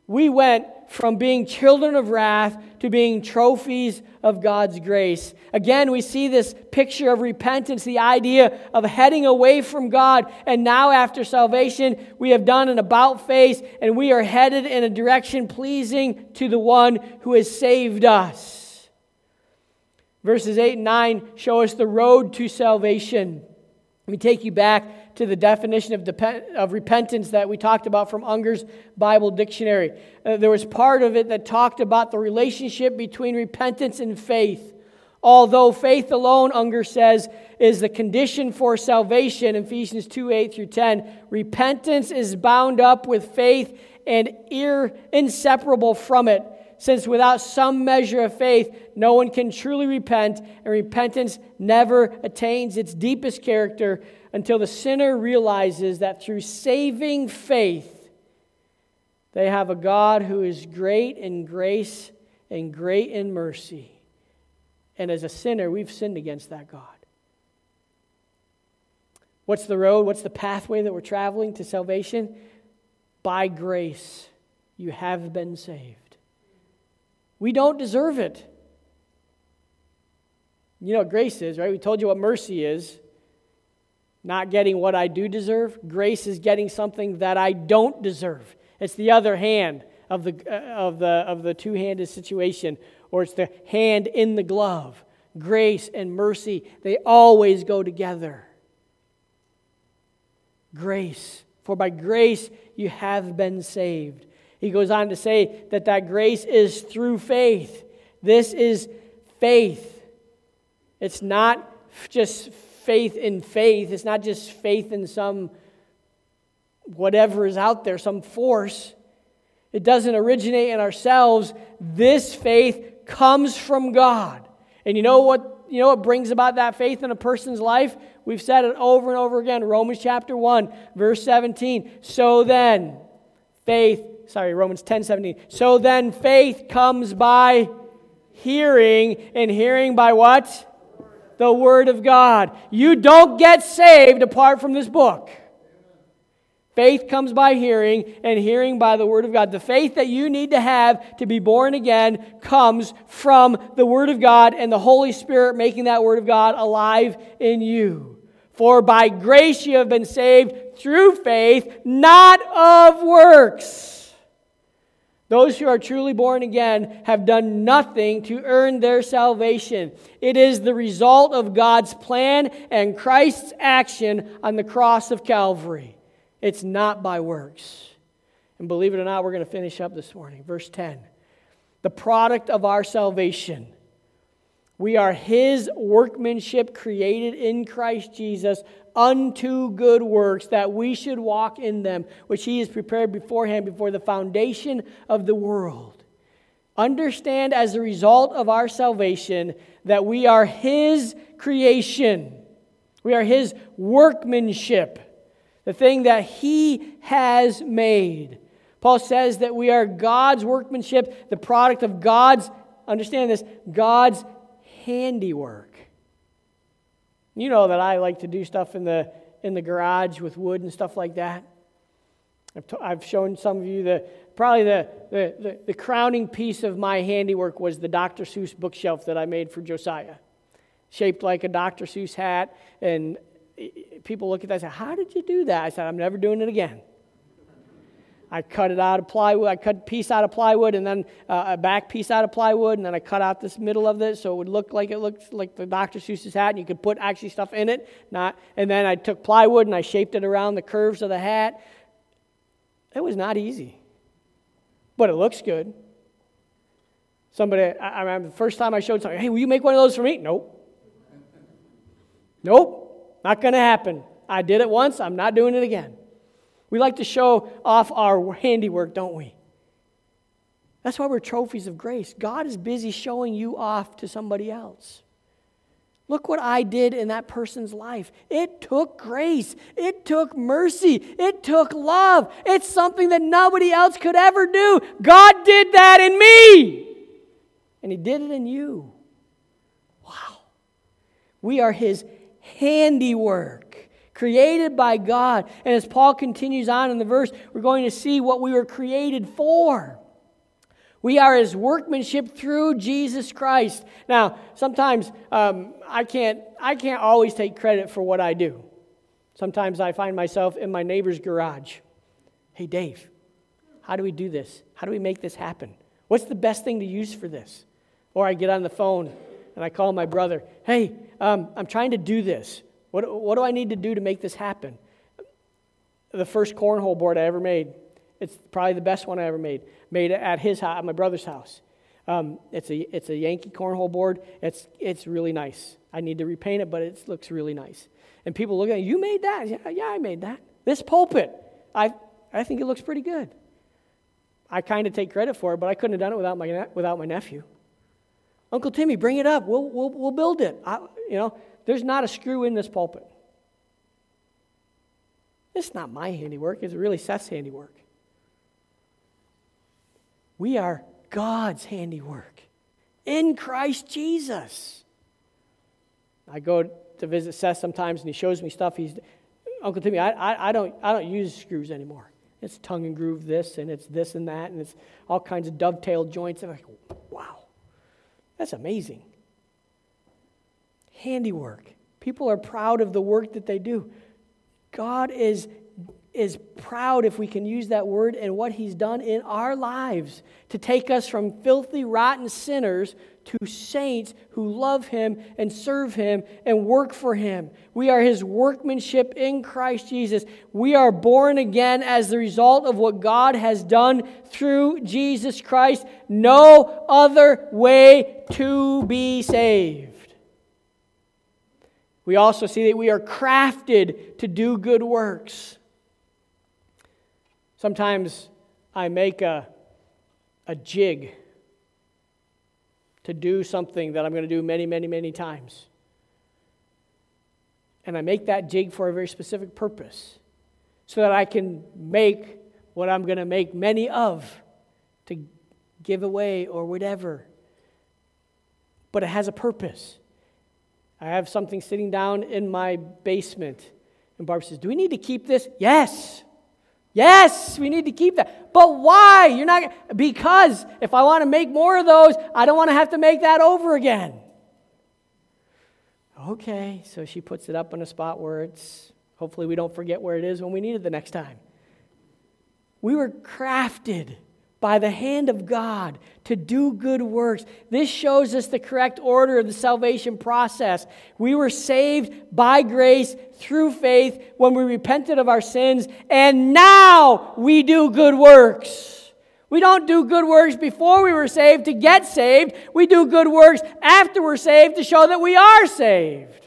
We went from being children of wrath to being trophies of God's grace. Again, we see this picture of repentance, the idea of heading away from God. And now, after salvation, we have done an about face and we are headed in a direction pleasing to the one who has saved us. Verses 8 and 9 show us the road to salvation. Let me take you back to the definition of, dep- of repentance that we talked about from Unger's Bible Dictionary. Uh, there was part of it that talked about the relationship between repentance and faith. Although faith alone, Unger says, is the condition for salvation, Ephesians 2 8 through 10, repentance is bound up with faith and ir- inseparable from it since without some measure of faith, no one can truly repent, and repentance never attains its deepest character until the sinner realizes that through saving faith, they have a God who is great in grace and great in mercy. And as a sinner, we've sinned against that God. What's the road? What's the pathway that we're traveling to salvation? By grace, you have been saved. We don't deserve it. You know what grace is, right? We told you what mercy is not getting what I do deserve. Grace is getting something that I don't deserve. It's the other hand of the, uh, of the, of the two handed situation, or it's the hand in the glove. Grace and mercy, they always go together. Grace. For by grace you have been saved. He goes on to say that that grace is through faith. This is faith. It's not just faith in faith. It's not just faith in some whatever is out there, some force. It doesn't originate in ourselves. This faith comes from God. And you know what you know what brings about that faith in a person's life? We've said it over and over again. Romans chapter 1, verse 17. So then, faith, sorry, Romans 10 17. So then, faith comes by hearing, and hearing by what? The Word of God. You don't get saved apart from this book. Faith comes by hearing, and hearing by the Word of God. The faith that you need to have to be born again comes from the Word of God and the Holy Spirit making that Word of God alive in you. For by grace you have been saved through faith, not of works. Those who are truly born again have done nothing to earn their salvation. It is the result of God's plan and Christ's action on the cross of Calvary. It's not by works. And believe it or not, we're going to finish up this morning. Verse 10 The product of our salvation. We are his workmanship created in Christ Jesus unto good works, that we should walk in them, which he has prepared beforehand before the foundation of the world. Understand as a result of our salvation that we are his creation, we are his workmanship the thing that He has made. Paul says that we are God's workmanship, the product of God's, understand this, God's handiwork. You know that I like to do stuff in the, in the garage with wood and stuff like that. I've, t- I've shown some of you the probably the, the, the, the crowning piece of my handiwork was the Dr. Seuss bookshelf that I made for Josiah. Shaped like a Dr. Seuss hat, and people look at that and say, How did you do that? I said, I'm never doing it again. I cut it out of plywood. I cut a piece out of plywood and then uh, a back piece out of plywood, and then I cut out this middle of it so it would look like it looked like the Dr. Seuss's hat, and you could put actually stuff in it. Not, and then I took plywood and I shaped it around the curves of the hat. It was not easy, but it looks good. Somebody, I, I remember the first time I showed something, hey, will you make one of those for me? Nope. Nope. Not going to happen. I did it once, I'm not doing it again. We like to show off our handiwork, don't we? That's why we're trophies of grace. God is busy showing you off to somebody else. Look what I did in that person's life. It took grace. It took mercy. It took love. It's something that nobody else could ever do. God did that in me. And He did it in you. Wow. We are His handiwork created by God. And as Paul continues on in the verse, we're going to see what we were created for. We are his workmanship through Jesus Christ. Now, sometimes um, I, can't, I can't always take credit for what I do. Sometimes I find myself in my neighbor's garage. Hey, Dave, how do we do this? How do we make this happen? What's the best thing to use for this? Or I get on the phone and I call my brother. Hey, um, I'm trying to do this. What, what do I need to do to make this happen? The first cornhole board I ever made, it's probably the best one I ever made, made at his house, at my brother's house. Um, it's, a, it's a Yankee cornhole board. It's, it's really nice. I need to repaint it, but it looks really nice. And people look at it, you made that? Yeah, yeah, I made that. This pulpit, I, I think it looks pretty good. I kind of take credit for it, but I couldn't have done it without my, without my nephew. Uncle Timmy, bring it up. We'll, we'll, we'll build it. I, you know, there's not a screw in this pulpit. It's not my handiwork, it's really Seth's handiwork. We are God's handiwork in Christ Jesus. I go to visit Seth sometimes and he shows me stuff. He's, Uncle Timmy, I, I, I, don't, I don't use screws anymore. It's tongue and groove this and it's this and that and it's all kinds of dovetail joints. And I'm like, wow. That's amazing. Handiwork. People are proud of the work that they do. God is, is proud, if we can use that word, and what He's done in our lives to take us from filthy, rotten sinners to saints who love him and serve him and work for him. We are his workmanship in Christ Jesus. We are born again as the result of what God has done through Jesus Christ. No other way to be saved. We also see that we are crafted to do good works. Sometimes I make a, a jig to do something that I'm going to do many, many, many times. And I make that jig for a very specific purpose so that I can make what I'm going to make many of to give away or whatever. But it has a purpose. I have something sitting down in my basement. And Barb says, Do we need to keep this? Yes. Yes, we need to keep that. But why? You're not because if I want to make more of those, I don't want to have to make that over again. Okay, so she puts it up on a spot where it's hopefully we don't forget where it is when we need it the next time. We were crafted by the hand of God to do good works. This shows us the correct order of the salvation process. We were saved by grace through faith when we repented of our sins, and now we do good works. We don't do good works before we were saved to get saved. We do good works after we're saved to show that we are saved.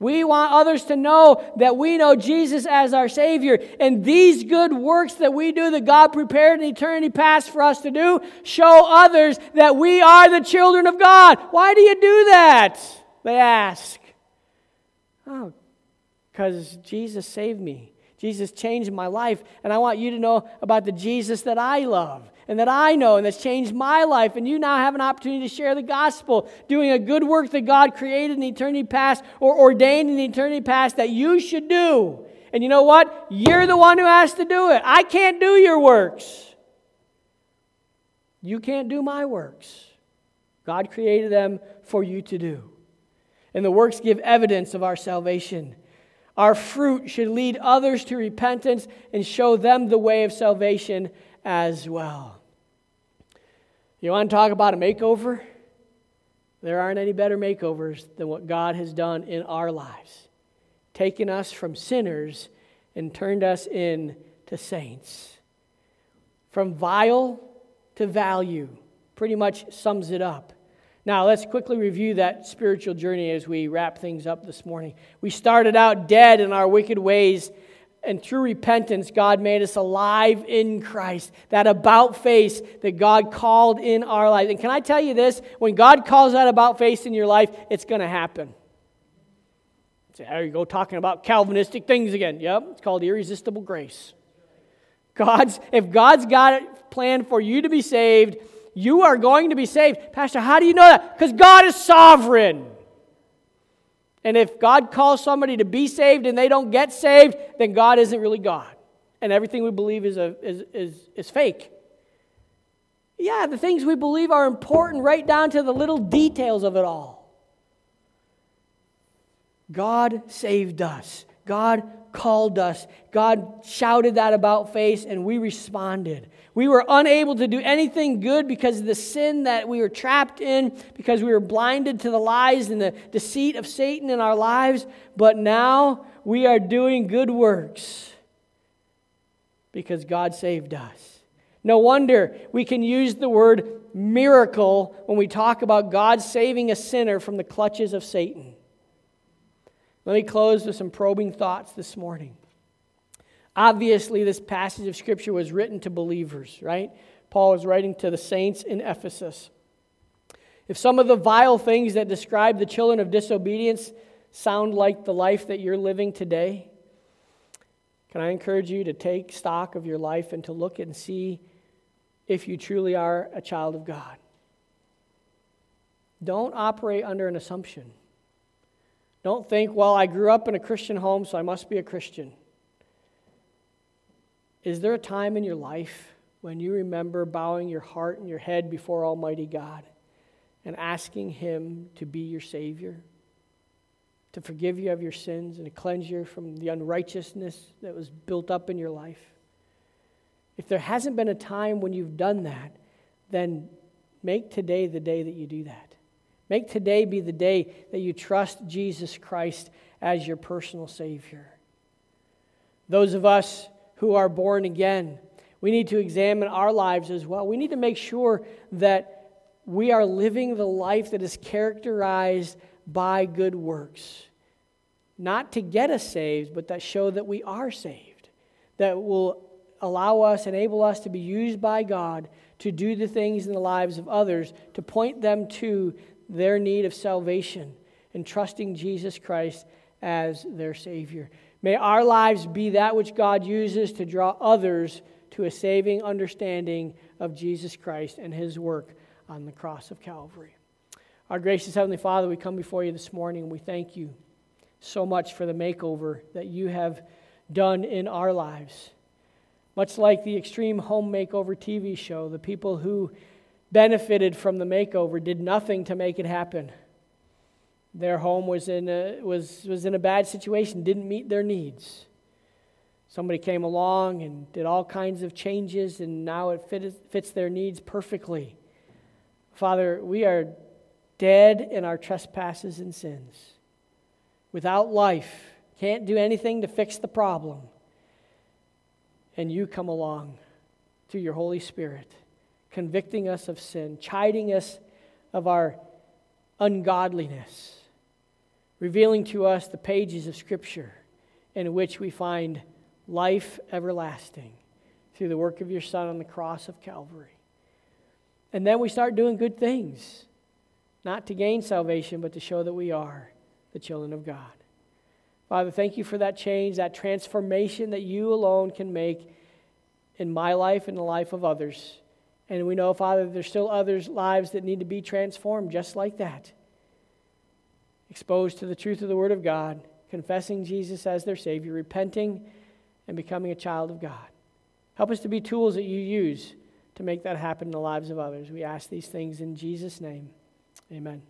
We want others to know that we know Jesus as our Savior. And these good works that we do, that God prepared in eternity past for us to do, show others that we are the children of God. Why do you do that? They ask. Oh, because Jesus saved me. Jesus changed my life. And I want you to know about the Jesus that I love and that I know and that's changed my life. And you now have an opportunity to share the gospel, doing a good work that God created in eternity past or ordained in eternity past that you should do. And you know what? You're the one who has to do it. I can't do your works. You can't do my works. God created them for you to do. And the works give evidence of our salvation. Our fruit should lead others to repentance and show them the way of salvation as well. You want to talk about a makeover? There aren't any better makeovers than what God has done in our lives, taken us from sinners and turned us into saints. From vile to value, pretty much sums it up. Now, let's quickly review that spiritual journey as we wrap things up this morning. We started out dead in our wicked ways and through repentance, God made us alive in Christ. That about face that God called in our life. And can I tell you this? When God calls that about face in your life, it's going to happen. So there you go, talking about Calvinistic things again. Yep, it's called irresistible grace. God's, if God's got it planned for you to be saved, you are going to be saved. Pastor, how do you know that? Because God is sovereign. And if God calls somebody to be saved and they don't get saved, then God isn't really God. And everything we believe is, a, is, is, is fake. Yeah, the things we believe are important right down to the little details of it all. God saved us. God called us. God shouted that about face, and we responded. We were unable to do anything good because of the sin that we were trapped in, because we were blinded to the lies and the deceit of Satan in our lives. But now we are doing good works because God saved us. No wonder we can use the word miracle when we talk about God saving a sinner from the clutches of Satan. Let me close with some probing thoughts this morning. Obviously, this passage of Scripture was written to believers, right? Paul was writing to the saints in Ephesus. If some of the vile things that describe the children of disobedience sound like the life that you're living today, can I encourage you to take stock of your life and to look and see if you truly are a child of God? Don't operate under an assumption. Don't think, well, I grew up in a Christian home, so I must be a Christian. Is there a time in your life when you remember bowing your heart and your head before Almighty God and asking Him to be your Savior, to forgive you of your sins and to cleanse you from the unrighteousness that was built up in your life? If there hasn't been a time when you've done that, then make today the day that you do that. Make today be the day that you trust Jesus Christ as your personal Savior. Those of us who are born again. We need to examine our lives as well. We need to make sure that we are living the life that is characterized by good works. Not to get us saved, but that show that we are saved, that will allow us, enable us to be used by God to do the things in the lives of others to point them to their need of salvation and trusting Jesus Christ as their Savior. May our lives be that which God uses to draw others to a saving understanding of Jesus Christ and His work on the cross of Calvary. Our gracious Heavenly Father, we come before you this morning and we thank you so much for the makeover that you have done in our lives. Much like the Extreme Home Makeover TV show, the people who benefited from the makeover did nothing to make it happen. Their home was in a, was, was in a bad situation, didn't meet their needs. Somebody came along and did all kinds of changes, and now it fit, fits their needs perfectly. Father, we are dead in our trespasses and sins. Without life, can't do anything to fix the problem. And you come along through your Holy Spirit, convicting us of sin, chiding us of our ungodliness, revealing to us the pages of Scripture in which we find life everlasting through the work of your Son on the cross of Calvary. And then we start doing good things, not to gain salvation, but to show that we are the children of God. Father, thank you for that change, that transformation that you alone can make in my life and the life of others. And we know, Father, there's still others' lives that need to be transformed just like that. Exposed to the truth of the Word of God, confessing Jesus as their Savior, repenting, and becoming a child of God. Help us to be tools that you use to make that happen in the lives of others. We ask these things in Jesus' name. Amen.